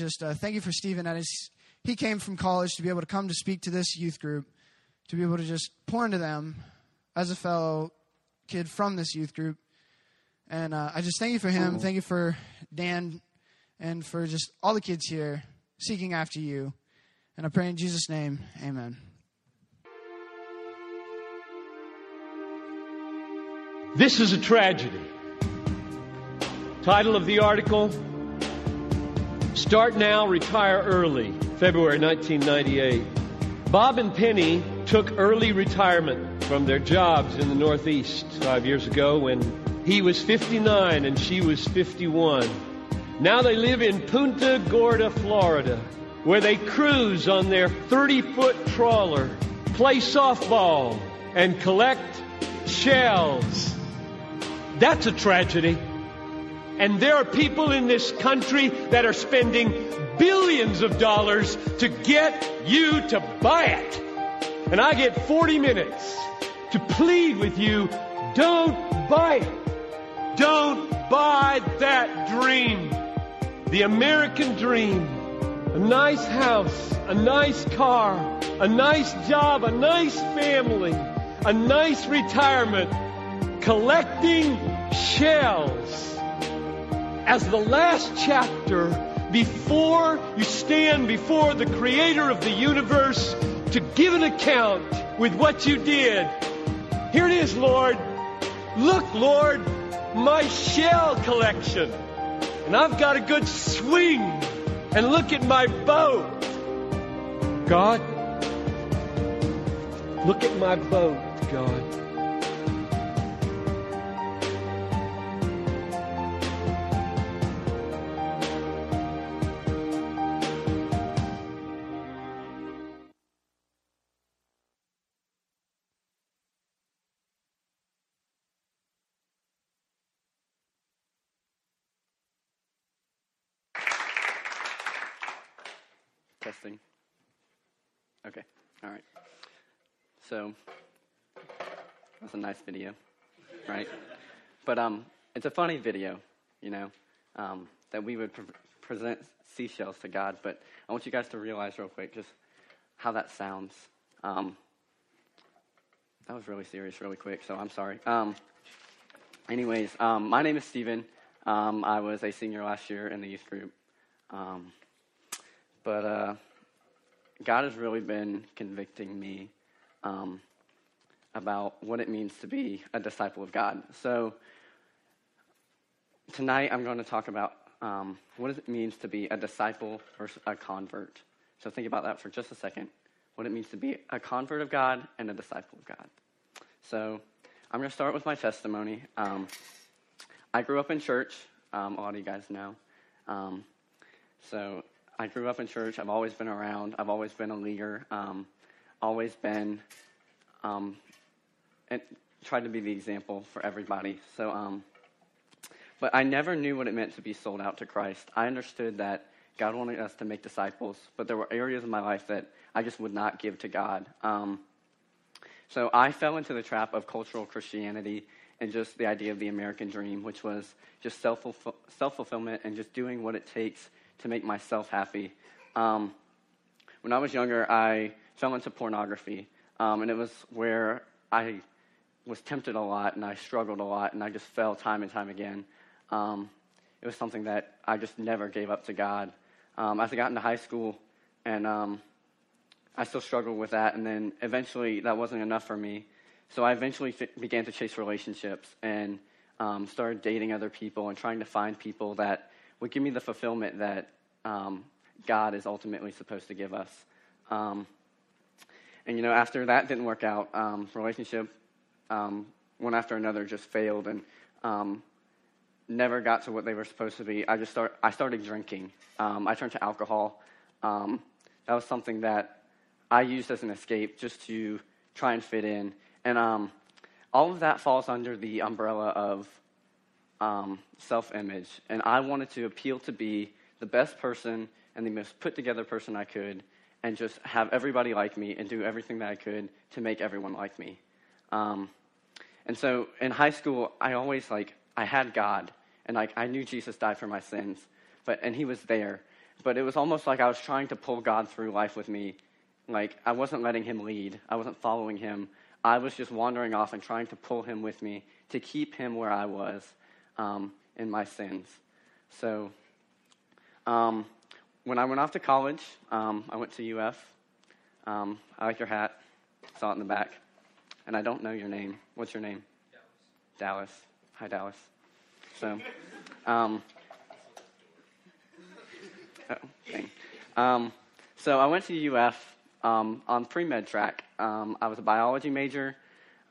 just uh, thank you for Stephen. And he came from college to be able to come to speak to this youth group, to be able to just pour into them as a fellow kid from this youth group. And uh, I just thank you for him. Thank you for Dan and for just all the kids here seeking after you. And I pray in Jesus' name, amen. This is a tragedy. Title of the article Start Now, Retire Early, February 1998. Bob and Penny took early retirement from their jobs in the Northeast five years ago when he was 59 and she was 51. Now they live in Punta Gorda, Florida, where they cruise on their 30 foot trawler, play softball, and collect shells. That's a tragedy. And there are people in this country that are spending billions of dollars to get you to buy it. And I get 40 minutes to plead with you, don't buy it. Don't buy that dream. The American dream. A nice house, a nice car, a nice job, a nice family, a nice retirement, collecting shells as the last chapter before you stand before the creator of the universe to give an account with what you did. Here it is, Lord. Look, Lord, my shell collection. And I've got a good swing. And look at my boat. God, look at my boat, God. Testing. Okay. All right. So that's a nice video, right? but um, it's a funny video, you know, um, that we would pre- present seashells to God. But I want you guys to realize real quick just how that sounds. Um, that was really serious, really quick. So I'm sorry. Um, anyways, um, my name is Stephen. Um, I was a senior last year in the youth group. Um, but uh, God has really been convicting me um, about what it means to be a disciple of God. So tonight I'm going to talk about um, what it means to be a disciple versus a convert. So think about that for just a second. What it means to be a convert of God and a disciple of God. So I'm going to start with my testimony. Um, I grew up in church. Um, a lot of you guys know. Um, so I grew up in church. I've always been around. I've always been a leader. Um, always been, um, and tried to be the example for everybody. So, um, but I never knew what it meant to be sold out to Christ. I understood that God wanted us to make disciples, but there were areas of my life that I just would not give to God. Um, so I fell into the trap of cultural Christianity and just the idea of the American dream, which was just self fulfillment and just doing what it takes to make myself happy. Um, when I was younger, I fell into pornography, um, and it was where I was tempted a lot and I struggled a lot, and I just fell time and time again. Um, it was something that I just never gave up to God. Um, as I got into high school, and um, I still struggled with that, and then eventually that wasn't enough for me. So I eventually began to chase relationships and um, started dating other people and trying to find people that would give me the fulfillment that um, God is ultimately supposed to give us. Um, and you know, after that didn't work out, um, relationship um, one after another just failed and um, never got to what they were supposed to be. I just start I started drinking. Um, I turned to alcohol. that was something that I used as an escape just to try and fit in. And all of that falls under the umbrella of um, self image. And I wanted to appeal to be the best person and the most put together person I could and just have everybody like me and do everything that I could to make everyone like me. Um, and so in high school, I always like, I had God and like I knew Jesus died for my sins, but, and he was there. but it was almost like I was trying to pull God through life with me. Like I wasn't letting Him lead, I wasn't following Him. I was just wandering off and trying to pull Him with me to keep Him where I was um, in my sins. So, um, when I went off to college, um, I went to UF. Um, I like your hat. Saw it in the back. And I don't know your name. What's your name? Dallas. Dallas. Hi, Dallas. So, um, oh. Um, so I went to UF um, on pre-med track. Um, I was a biology major,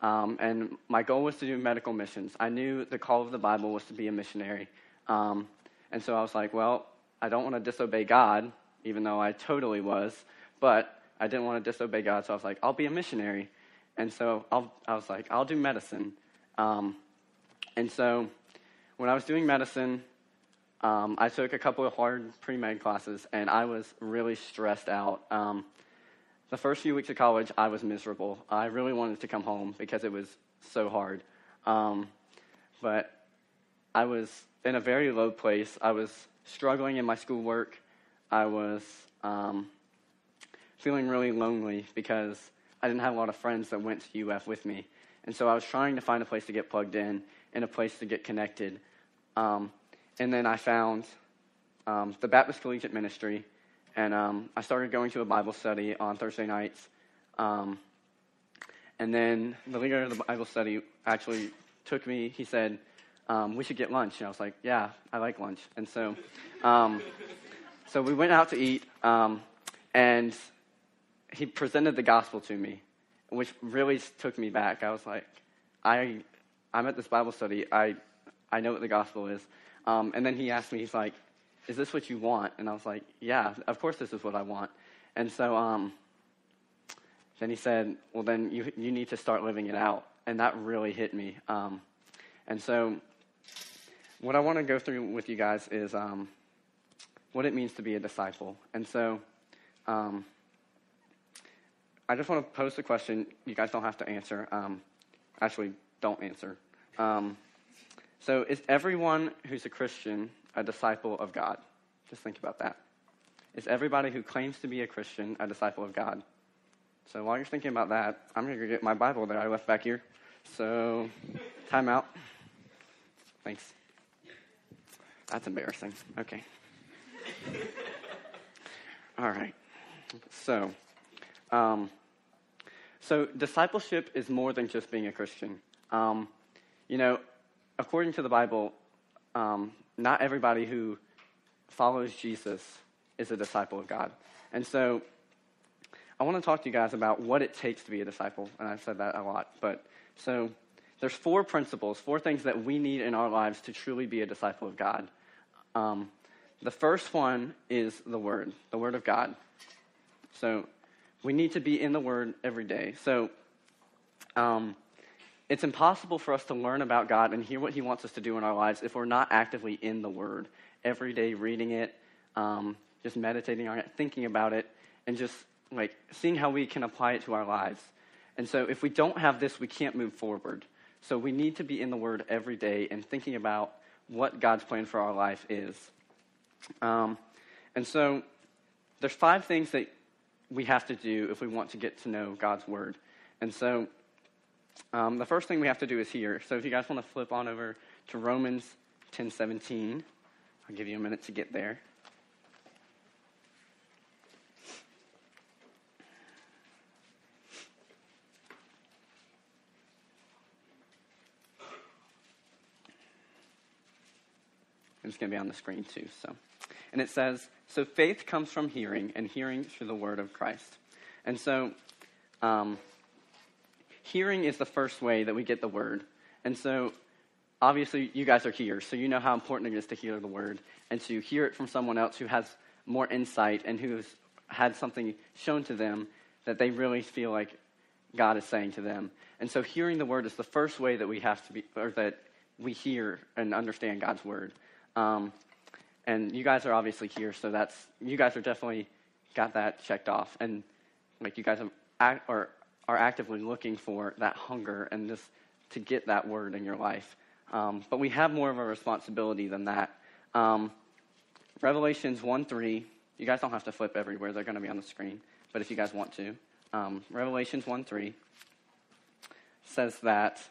um, and my goal was to do medical missions. I knew the call of the Bible was to be a missionary. Um, and so I was like, well, I don't want to disobey God, even though I totally was, but I didn't want to disobey God, so I was like, I'll be a missionary. And so I'll, i was like, I'll do medicine. Um, and so when I was doing medicine, um, I took a couple of hard pre med classes, and I was really stressed out. The first few weeks of college, I was miserable. I really wanted to come home because it was so hard. Um, but I was in a very low place. I was struggling in my schoolwork. I was um, feeling really lonely because I didn't have a lot of friends that went to UF with me. And so I was trying to find a place to get plugged in and a place to get connected. Um, and then I found um, the Baptist Collegiate Ministry, and um, I started going to a Bible study on Thursday nights. Um, and then the leader of the Bible study actually took me, he said, um, we should get lunch. And I was like, yeah, I like lunch. And so, um, so we went out to eat, um, and he presented the gospel to me, which really took me back. I was like, I, I'm at this Bible study. I, I know what the gospel is. Um, and then he asked me, he's like, is this what you want? And I was like, yeah, of course this is what I want. And so um, then he said, well, then you, you need to start living it out. And that really hit me. Um, and so what I want to go through with you guys is um, what it means to be a disciple. And so um, I just want to pose a question. You guys don't have to answer. Um, actually, don't answer. Um, so, is everyone who's a Christian a disciple of God? Just think about that. Is everybody who claims to be a Christian a disciple of God? So, while you're thinking about that, I'm going to get my Bible that I left back here. So, time out. Thanks. That's embarrassing. Okay. All right. So, um, so discipleship is more than just being a Christian. Um, you know, according to the Bible, um, not everybody who follows Jesus is a disciple of God. And so, I want to talk to you guys about what it takes to be a disciple. And I've said that a lot. But so, there's four principles, four things that we need in our lives to truly be a disciple of God. Um, the first one is the Word, the Word of God. So we need to be in the Word every day. So um, it's impossible for us to learn about God and hear what He wants us to do in our lives if we're not actively in the Word every day, reading it, um, just meditating on it, thinking about it, and just like seeing how we can apply it to our lives. And so if we don't have this, we can't move forward. So we need to be in the Word every day and thinking about what God's plan for our life is. Um, and so there's five things that we have to do if we want to get to know God's Word. And so um, the first thing we have to do is here. So if you guys want to flip on over to Romans 10:17, I'll give you a minute to get there. It's going to be on the screen too. So, and it says, "So faith comes from hearing, and hearing through the word of Christ." And so, um, hearing is the first way that we get the word. And so, obviously, you guys are here, so you know how important it is to hear the word and to hear it from someone else who has more insight and who's had something shown to them that they really feel like God is saying to them. And so, hearing the word is the first way that we have to be, or that we hear and understand God's word. Um, and you guys are obviously here, so that's you guys are definitely got that checked off, and like you guys are, are, are actively looking for that hunger and just to get that word in your life. Um, but we have more of a responsibility than that. Um, Revelations 1 3 You guys don't have to flip everywhere, they're going to be on the screen. But if you guys want to, um, Revelations 1 3 says that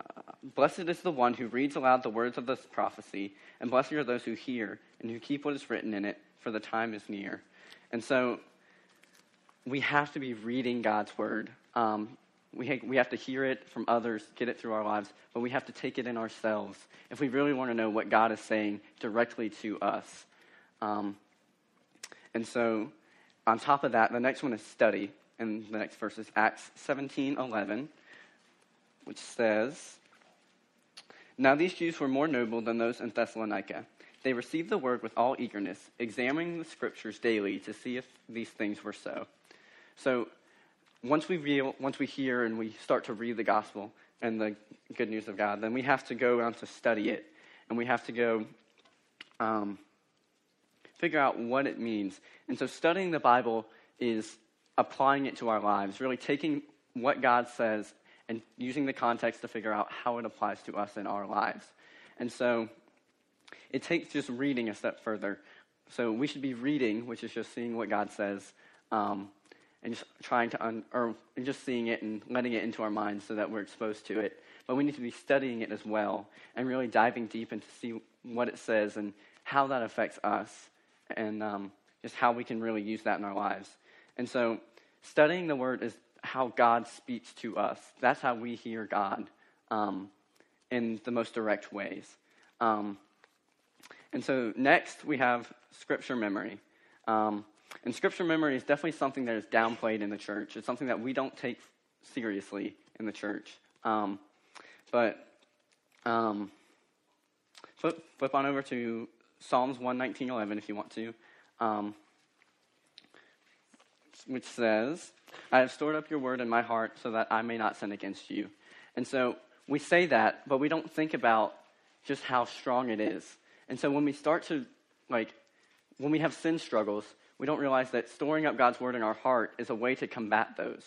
uh, Blessed is the one who reads aloud the words of this prophecy, and blessed are those who hear and who keep what is written in it, for the time is near. And so we have to be reading God's word. Um, we, we have to hear it from others, get it through our lives, but we have to take it in ourselves if we really want to know what God is saying directly to us. Um, and so, on top of that, the next one is study. And the next verse is Acts 17 11, which says, Now these Jews were more noble than those in Thessalonica. They received the word with all eagerness, examining the scriptures daily to see if these things were so. So, once we, real, once we hear and we start to read the gospel and the good news of God, then we have to go on to study it. And we have to go um, figure out what it means. And so, studying the Bible is applying it to our lives, really taking what God says and using the context to figure out how it applies to us in our lives. And so, it takes just reading a step further. So, we should be reading, which is just seeing what God says. Um, and just trying to, un, or just seeing it and letting it into our minds so that we're exposed to it. But we need to be studying it as well and really diving deep into see what it says and how that affects us and um, just how we can really use that in our lives. And so, studying the Word is how God speaks to us. That's how we hear God um, in the most direct ways. Um, and so, next we have Scripture memory. Um, and scripture memory is definitely something that is downplayed in the church. It's something that we don't take seriously in the church. Um, but um, flip, flip on over to Psalms 119.11 if you want to, um, which says, I have stored up your word in my heart so that I may not sin against you. And so we say that, but we don't think about just how strong it is. And so when we start to, like, when we have sin struggles, we don't realize that storing up God's word in our heart is a way to combat those.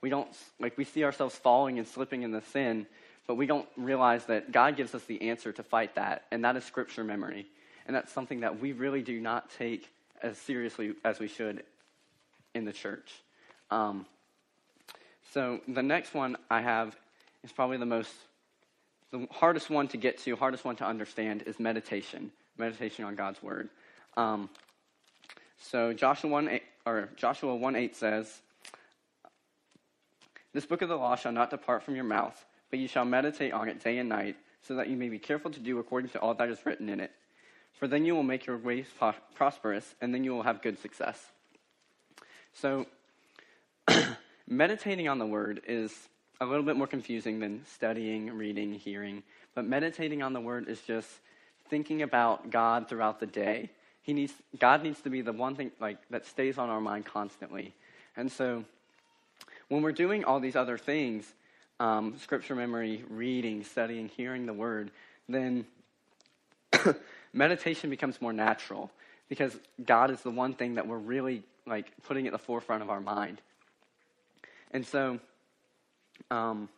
We don't, like, we see ourselves falling and slipping in the sin, but we don't realize that God gives us the answer to fight that, and that is scripture memory. And that's something that we really do not take as seriously as we should in the church. Um, so the next one I have is probably the most, the hardest one to get to, hardest one to understand is meditation. Meditation on God's word. Um, so Joshua 1 8, or Joshua 1 8 says, This book of the law shall not depart from your mouth, but you shall meditate on it day and night, so that you may be careful to do according to all that is written in it. For then you will make your ways prosperous, and then you will have good success. So, meditating on the word is a little bit more confusing than studying, reading, hearing. But meditating on the word is just thinking about God throughout the day he needs, God needs to be the one thing like, that stays on our mind constantly. And so when we're doing all these other things, um, scripture memory, reading, studying, hearing the word, then meditation becomes more natural because God is the one thing that we're really like putting at the forefront of our mind. And so um,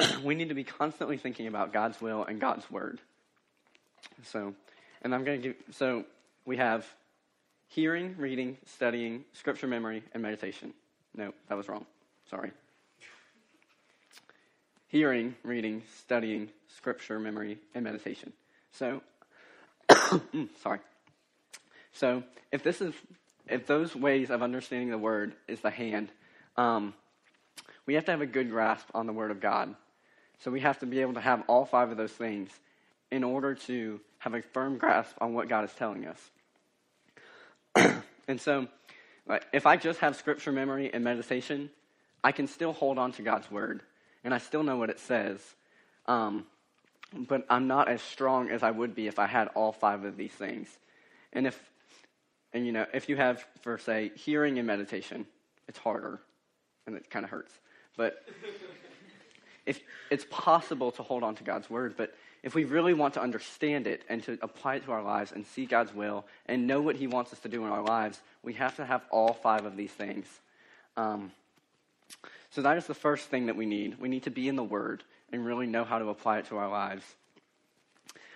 we need to be constantly thinking about God's will and God's word. So and I'm going to give, so we have hearing, reading, studying, scripture memory, and meditation. No, that was wrong. Sorry. Hearing, reading, studying, scripture, memory, and meditation. So, sorry. So, if this is, if those ways of understanding the word is the hand, um, we have to have a good grasp on the word of God. So we have to be able to have all five of those things in order to have a firm grasp on what God is telling us. and so, if I just have scripture memory and meditation, I can still hold on to God's word, and I still know what it says. Um, but I'm not as strong as I would be if I had all five of these things. And if, and you know, if you have, for say, hearing and meditation, it's harder, and it kind of hurts. But if it's possible to hold on to God's word, but if we really want to understand it and to apply it to our lives and see God's will and know what He wants us to do in our lives, we have to have all five of these things. Um, so that is the first thing that we need. We need to be in the Word and really know how to apply it to our lives.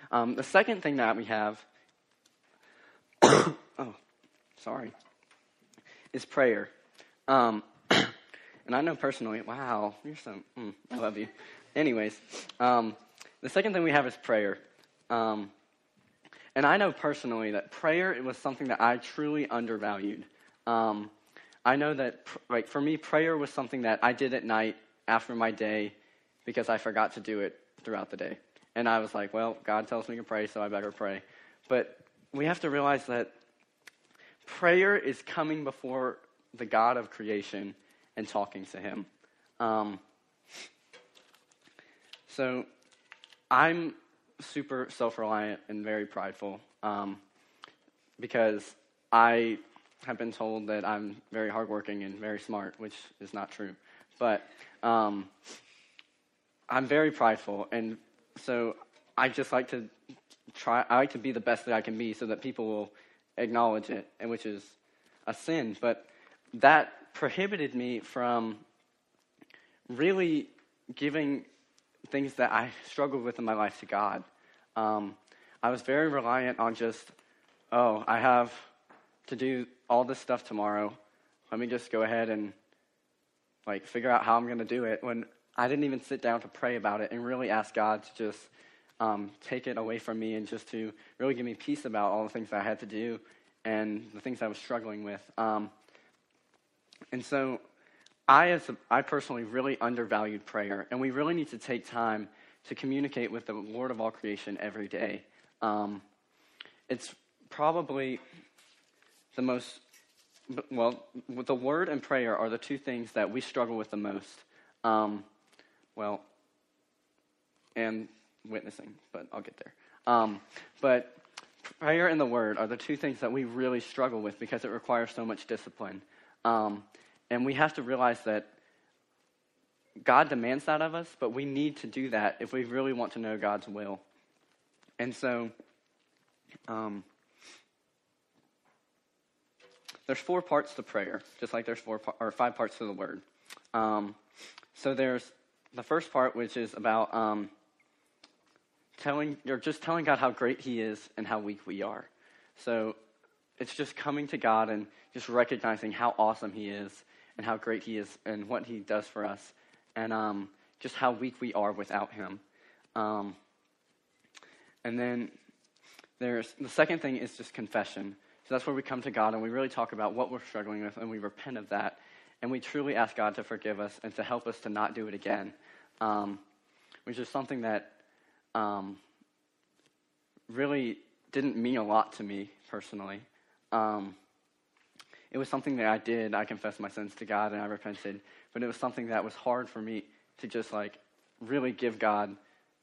Um, the second thing that we have oh, sorry, is prayer. Um, and I know personally, wow, you're so, mm, I love you. Anyways, um, the second thing we have is prayer. Um, and I know personally that prayer it was something that I truly undervalued. Um, I know that, like, for me, prayer was something that I did at night after my day because I forgot to do it throughout the day. And I was like, well, God tells me to pray, so I better pray. But we have to realize that prayer is coming before the God of creation and talking to Him. Um, so I'm super self reliant and very prideful um, because I have been told that I'm very hardworking and very smart, which is not true. But um, I'm very prideful, and so I just like to try. I like to be the best that I can be, so that people will acknowledge it, and which is a sin. But that prohibited me from really giving things that I struggled with in my life to God. Um, I was very reliant on just, oh, I have to do all this stuff tomorrow. Let me just go ahead and like figure out how I'm going to do it. When I didn't even sit down to pray about it and really ask God to just um, take it away from me and just to really give me peace about all the things that I had to do and the things I was struggling with. Um, and so I, as a, I personally really undervalued prayer, and we really need to take time to communicate with the Lord of all creation every day. Um, it's probably the most, well, the word and prayer are the two things that we struggle with the most. Um, well, and witnessing, but I'll get there. Um, but prayer and the word are the two things that we really struggle with because it requires so much discipline. Um, and we have to realize that God demands that of us, but we need to do that if we really want to know God's will. And so, um, there's four parts to prayer, just like there's four or five parts to the word. Um, so there's the first part, which is about um, telling or just telling God how great He is and how weak we are. So it's just coming to God and just recognizing how awesome He is and how great He is and what He does for us, and um, just how weak we are without Him. Um, and then there's the second thing is just confession. So that's where we come to God and we really talk about what we're struggling with and we repent of that. And we truly ask God to forgive us and to help us to not do it again, um, which is something that um, really didn't mean a lot to me personally. Um, it was something that I did. I confessed my sins to God and I repented, but it was something that was hard for me to just like really give God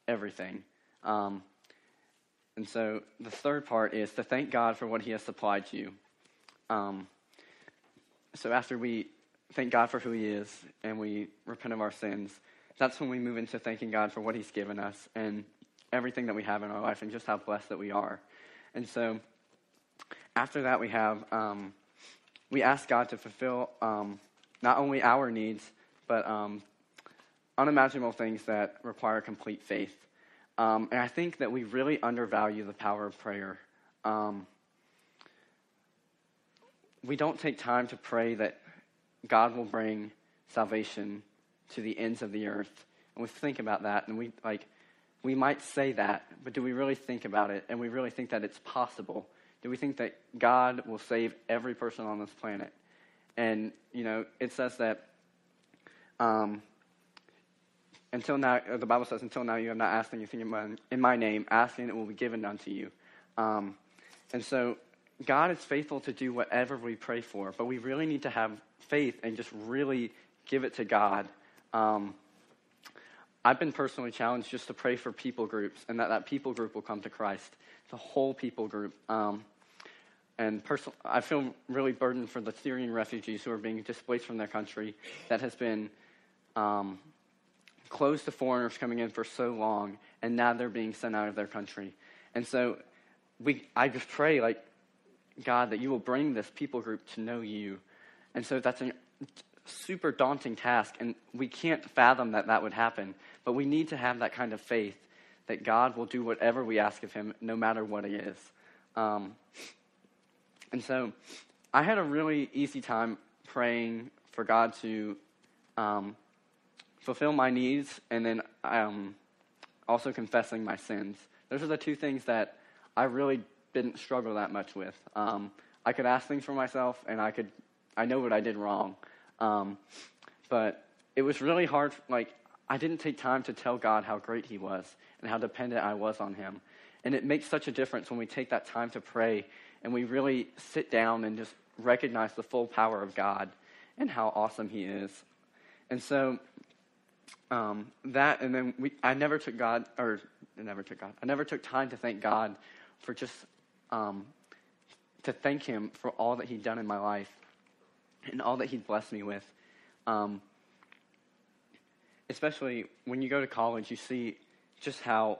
everything. Um, and so the third part is to thank God for what He has supplied to you. Um, so after we thank God for who He is and we repent of our sins, that's when we move into thanking God for what He's given us and everything that we have in our life and just how blessed that we are. And so after that, we have um, we ask God to fulfill um, not only our needs but um, unimaginable things that require complete faith. Um, and I think that we really undervalue the power of prayer. Um, we don't take time to pray that God will bring salvation to the ends of the earth. And we think about that, and we like we might say that, but do we really think about it? And we really think that it's possible? Do we think that God will save every person on this planet? And you know, it says that um, until now, the Bible says, until now you have not asked anything in my, in my name. Asking it will be given unto you. Um, and so God is faithful to do whatever we pray for, but we really need to have faith and just really give it to God. Um, I've been personally challenged just to pray for people groups and that that people group will come to Christ, the whole people group. Um, and person- I feel really burdened for the Syrian refugees who are being displaced from their country that has been um, closed to foreigners coming in for so long, and now they're being sent out of their country. And so we, I just pray, like, God, that you will bring this people group to know you. And so that's a super daunting task, and we can't fathom that that would happen. But we need to have that kind of faith that God will do whatever we ask of Him, no matter what it is. Um, And so I had a really easy time praying for God to um, fulfill my needs and then um, also confessing my sins. Those are the two things that I really didn't struggle that much with. Um, I could ask things for myself, and I could I know what I did wrong, um, but it was really hard. Like I didn't take time to tell God how great He was and how dependent I was on Him. And it makes such a difference when we take that time to pray and we really sit down and just recognize the full power of God and how awesome He is. And so um, that, and then we, I never took God, or I never took God, I never took time to thank God for just um, to thank Him for all that He'd done in my life and all that He'd blessed me with. Um, especially when you go to college, you see just how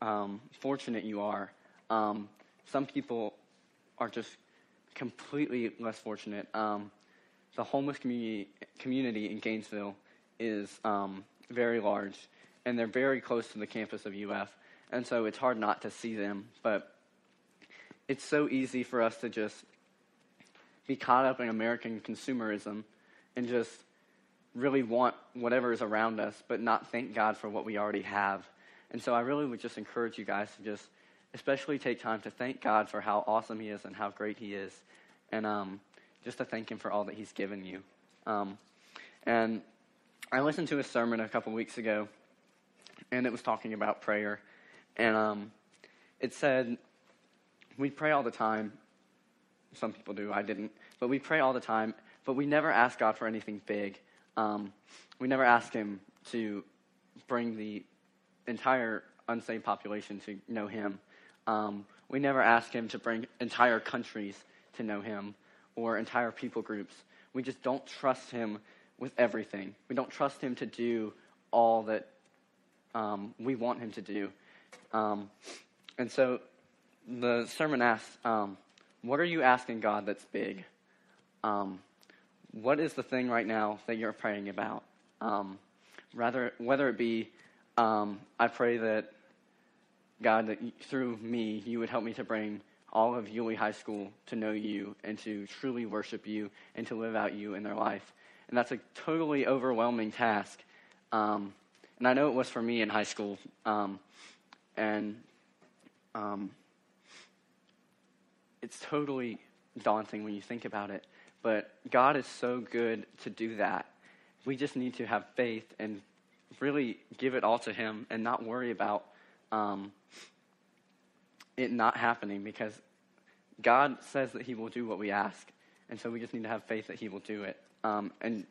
um, fortunate you are. Um, some people are just completely less fortunate. Um, the homeless community, community in Gainesville is um, very large, and they're very close to the campus of UF, and so it's hard not to see them. But it's so easy for us to just be caught up in American consumerism and just really want whatever is around us, but not thank God for what we already have. And so I really would just encourage you guys to just, especially take time to thank God for how awesome He is and how great He is, and um, just to thank Him for all that He's given you. Um, and I listened to a sermon a couple weeks ago, and it was talking about prayer, and um, it said we pray all the time. Some people do, I didn't, but we pray all the time, but we never ask God for anything big. Um, we never ask Him to bring the entire unsaved population to know Him. Um, we never ask Him to bring entire countries to know Him or entire people groups. We just don't trust Him with everything. We don't trust Him to do all that um, we want Him to do. Um, and so the sermon asks, um, What are you asking God that's big? Um, what is the thing right now that you're praying about? Um, rather, whether it be, I pray that God, that through me, you would help me to bring all of Yulee High School to know you and to truly worship you and to live out you in their life. And that's a totally overwhelming task. Um, and I know it was for me in high school. Um, and um, it's totally daunting when you think about it. But God is so good to do that. We just need to have faith and really give it all to Him and not worry about um, it not happening because God says that He will do what we ask. And so we just need to have faith that He will do it um, and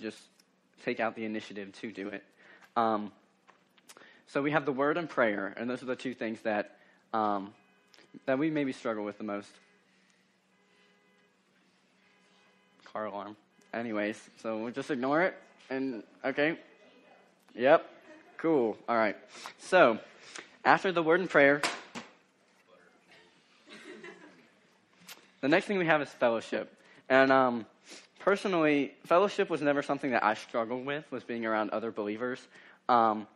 just take out the initiative to do it. Um, so we have the word and prayer, and those are the two things that um, that we maybe struggle with the most. car alarm. Anyways, so we'll just ignore it and okay. Yep. Cool. All right. So, after the word and prayer, the next thing we have is fellowship. And um, personally, fellowship was never something that I struggled with, was being around other believers. Um,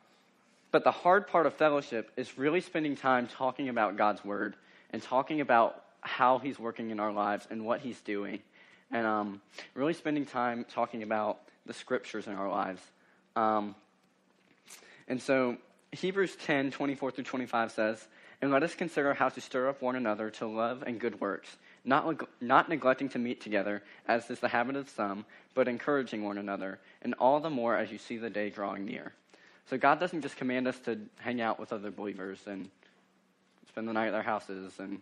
but the hard part of fellowship is really spending time talking about God's word and talking about how He's working in our lives and what He's doing and um, really spending time talking about the scriptures in our lives. Um, and so Hebrews 10 24 through 25 says, And let us consider how to stir up one another to love and good works, not, not neglecting to meet together, as is the habit of some, but encouraging one another, and all the more as you see the day drawing near. So God doesn't just command us to hang out with other believers and spend the night at their houses and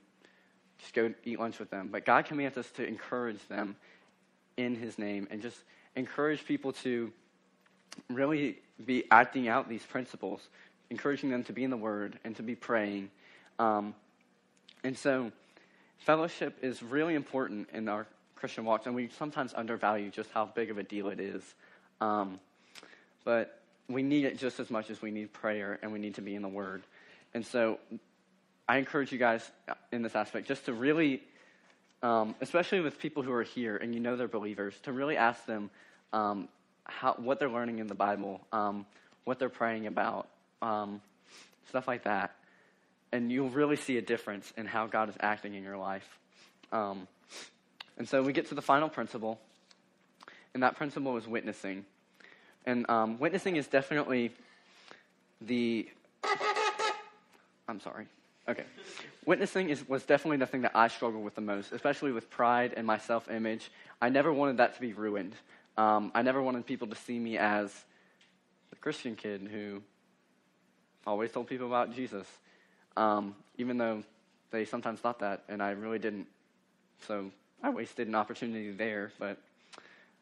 just go eat lunch with them. But God commands us to encourage them in His name and just encourage people to really be acting out these principles, encouraging them to be in the Word and to be praying. Um, and so, fellowship is really important in our Christian walks, and we sometimes undervalue just how big of a deal it is. Um, but we need it just as much as we need prayer and we need to be in the Word. And so, I encourage you guys in this aspect just to really, um, especially with people who are here and you know they're believers, to really ask them um, how, what they're learning in the Bible, um, what they're praying about, um, stuff like that. And you'll really see a difference in how God is acting in your life. Um, and so we get to the final principle, and that principle is witnessing. And um, witnessing is definitely the. I'm sorry. Okay. Witnessing is, was definitely the thing that I struggled with the most, especially with pride and my self image. I never wanted that to be ruined. Um, I never wanted people to see me as the Christian kid who always told people about Jesus, um, even though they sometimes thought that, and I really didn't. So I wasted an opportunity there, but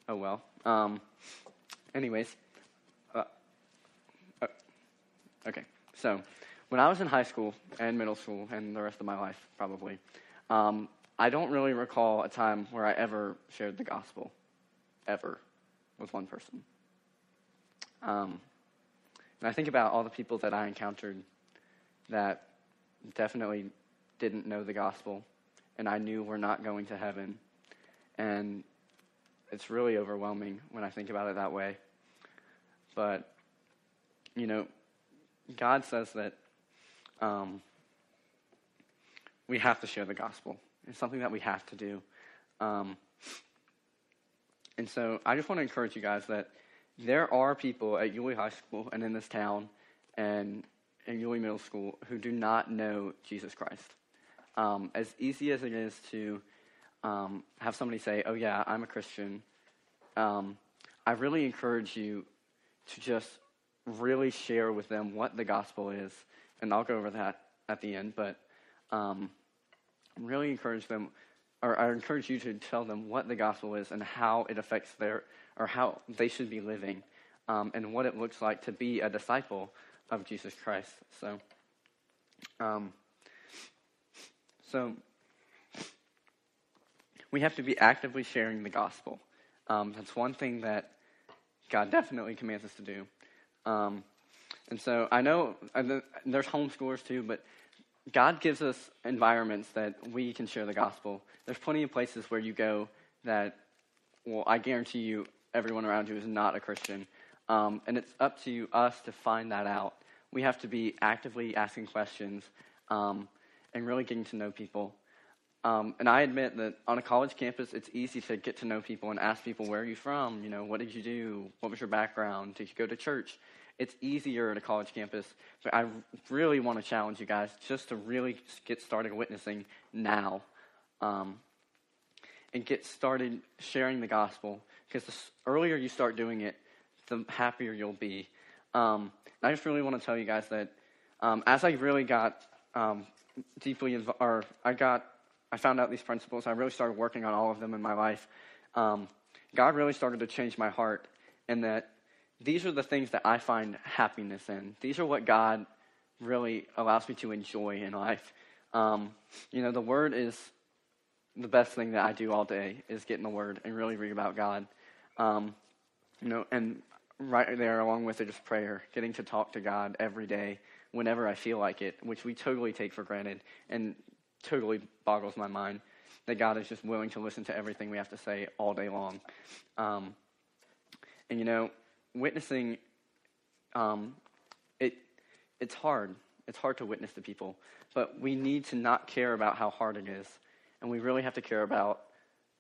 oh well. Um, anyways, uh, uh, okay, so when I was in high school and middle school and the rest of my life, probably, um, I don't really recall a time where I ever shared the gospel, ever, with one person. Um, and I think about all the people that I encountered that definitely didn't know the gospel, and I knew were not going to heaven. And it's really overwhelming when I think about it that way. But, you know, God says that um, we have to share the gospel. It's something that we have to do. Um, and so I just want to encourage you guys that there are people at Yulee High School and in this town and in Yulee Middle School who do not know Jesus Christ. Um, as easy as it is to um, have somebody say, Oh, yeah, I'm a Christian, um, I really encourage you to just really share with them what the gospel is and I'll go over that at the end, but um, really encourage them, or I encourage you to tell them what the gospel is and how it affects their, or how they should be living, um, and what it looks like to be a disciple of Jesus Christ. So, um, so we have to be actively sharing the gospel. Um, that's one thing that God definitely commands us to do. Um, and so I know there's homeschoolers too, but God gives us environments that we can share the gospel. There's plenty of places where you go that, well, I guarantee you, everyone around you is not a Christian. Um, and it's up to us to find that out. We have to be actively asking questions um, and really getting to know people. Um, and I admit that on a college campus, it's easy to get to know people and ask people, where are you from? You know, what did you do? What was your background? Did you go to church? It's easier at a college campus, but I really want to challenge you guys just to really get started witnessing now um, and get started sharing the gospel because the earlier you start doing it, the happier you'll be. Um, I just really want to tell you guys that um, as I really got um, deeply involved, or I got, I found out these principles, I really started working on all of them in my life. Um, God really started to change my heart, and that these are the things that I find happiness in. These are what God really allows me to enjoy in life. Um, you know, the Word is the best thing that I do all day is get in the Word and really read about God. Um, you know, and right there along with it is prayer, getting to talk to God every day whenever I feel like it, which we totally take for granted and totally boggles my mind that God is just willing to listen to everything we have to say all day long. Um, and you know, witnessing, um, it, it's hard. It's hard to witness to people. But we need to not care about how hard it is. And we really have to care about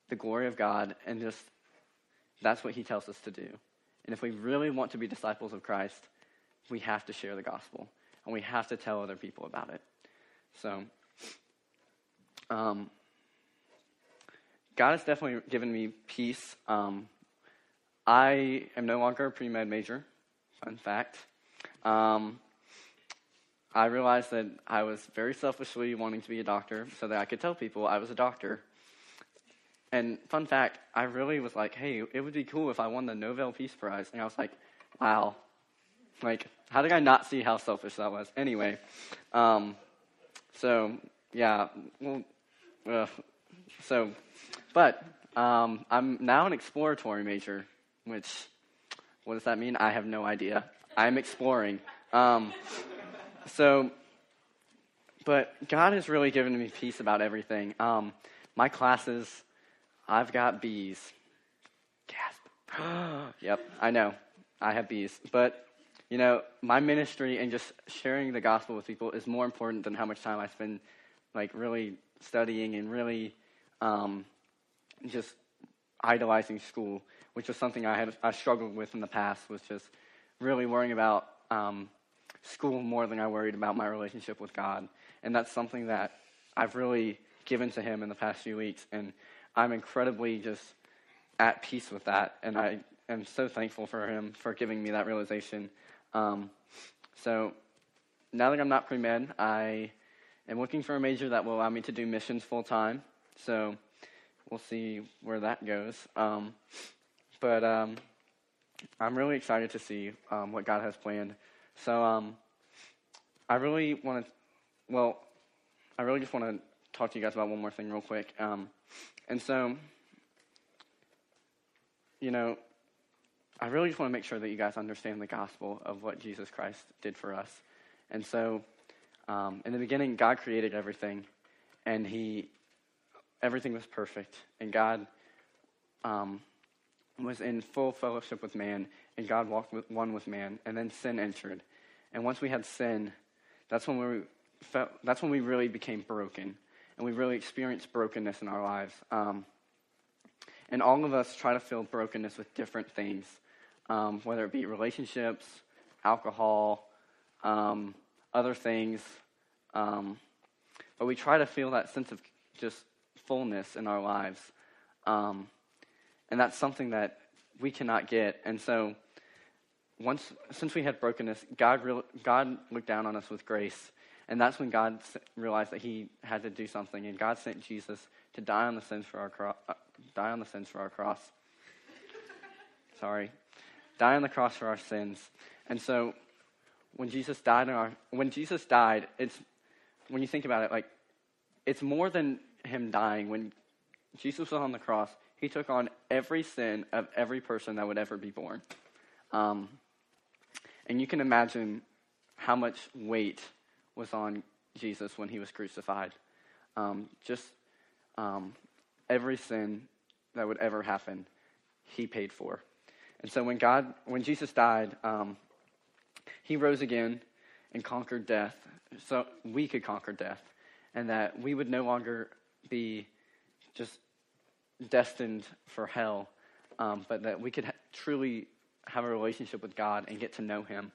the glory of God and just that's what he tells us to do. And if we really want to be disciples of Christ, we have to share the gospel and we have to tell other people about it. So, um, God has definitely given me peace. Um, I am no longer a pre med major, fun fact. Um, I realized that I was very selfishly wanting to be a doctor so that I could tell people I was a doctor. And fun fact, I really was like, hey, it would be cool if I won the Nobel Peace Prize. And I was like, wow. Like, how did I not see how selfish that was? Anyway, um, so, yeah, well, uh, so, but um, I'm now an exploratory major which, what does that mean? I have no idea. I'm exploring. Um, so, but God has really given me peace about everything. Um, my classes, I've got B's. Gasp. yep, I know. I have B's. But, you know, my ministry and just sharing the gospel with people is more important than how much time I spend, like, really studying and really um, just idolizing school, which was something I had I struggled with in the past. Was just really worrying about um, school more than I worried about my relationship with God, and that's something that I've really given to Him in the past few weeks, and I'm incredibly just at peace with that, and I am so thankful for Him for giving me that realization. Um, so now that I'm not pre med, I am looking for a major that will allow me to do missions full time. So we'll see where that goes. Um, but um, I'm really excited to see um, what God has planned. So um, I really want to, well, I really just want to talk to you guys about one more thing real quick. Um, and so, you know, I really just want to make sure that you guys understand the gospel of what Jesus Christ did for us. And so, um, in the beginning, God created everything, and He everything was perfect, and God um, was in full fellowship with man, and God walked with, one with man, and then sin entered, and once we had sin, that's when we felt, that's when we really became broken, and we really experienced brokenness in our lives. Um, and all of us try to fill brokenness with different things, um, whether it be relationships, alcohol, um, other things. Um, but we try to feel that sense of just fullness in our lives. Um, and that's something that we cannot get. And so, once since we had brokenness, God, re- God looked down on us with grace. And that's when God realized that He had to do something. And God sent Jesus to die on the sins for our cro- uh, die on the sins for our cross. Sorry, die on the cross for our sins. And so, when Jesus died, our, when Jesus died, it's when you think about it, like it's more than him dying, when Jesus was on the cross, he took on every sin of every person that would ever be born. Um, and you can imagine how much weight was on Jesus when he was crucified. Um, just um, every sin that would ever happen, he paid for. And so when God, when Jesus died, um, he rose again and conquered death, so we could conquer death, and that we would no longer be just destined for hell, um, but that we could ha- truly have a relationship with God and get to know Him.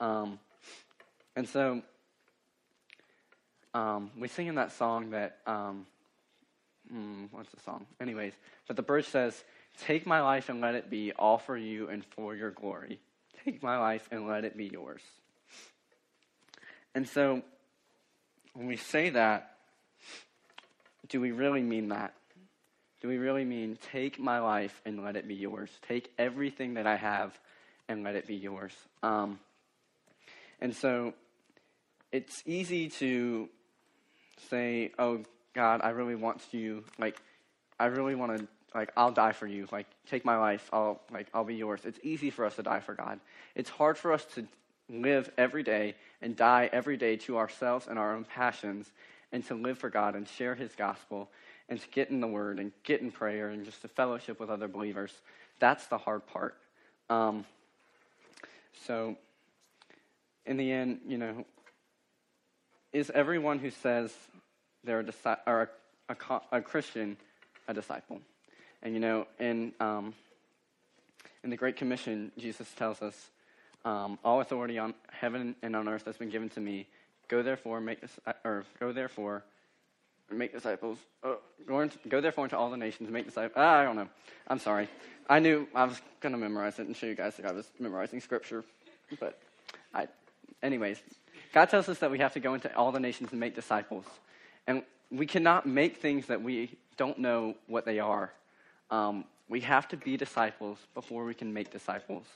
Um, and so um, we sing in that song that, hmm, what's the song? Anyways, but the bridge says, Take my life and let it be all for you and for your glory. Take my life and let it be yours. And so when we say that, do we really mean that? Do we really mean take my life and let it be yours? Take everything that I have and let it be yours. Um, and so it's easy to say, oh, God, I really want you, like, I really want to, like, I'll die for you. Like, take my life. I'll, like, I'll be yours. It's easy for us to die for God. It's hard for us to live every day and die every day to ourselves and our own passions and to live for God and share His gospel and to get in the Word and get in prayer and just to fellowship with other believers. That's the hard part. Um, so, in the end, you know, is everyone who says they're a, disi- or a, a, a Christian a disciple? And you know, in um, in the Great Commission, Jesus tells us, um, "All authority on heaven and on earth has been given to me. Go therefore, make this, or go therefore, make disciples. Uh, go, into, go therefore into all the nations, and make disciples. Ah, I don't know. I'm sorry. I knew I was going to memorize it and show you guys that I was memorizing scripture, but I, anyways, God tells us that we have to go into all the nations and make disciples, and we cannot make things that we don't know what they are. Um, we have to be disciples before we can make disciples.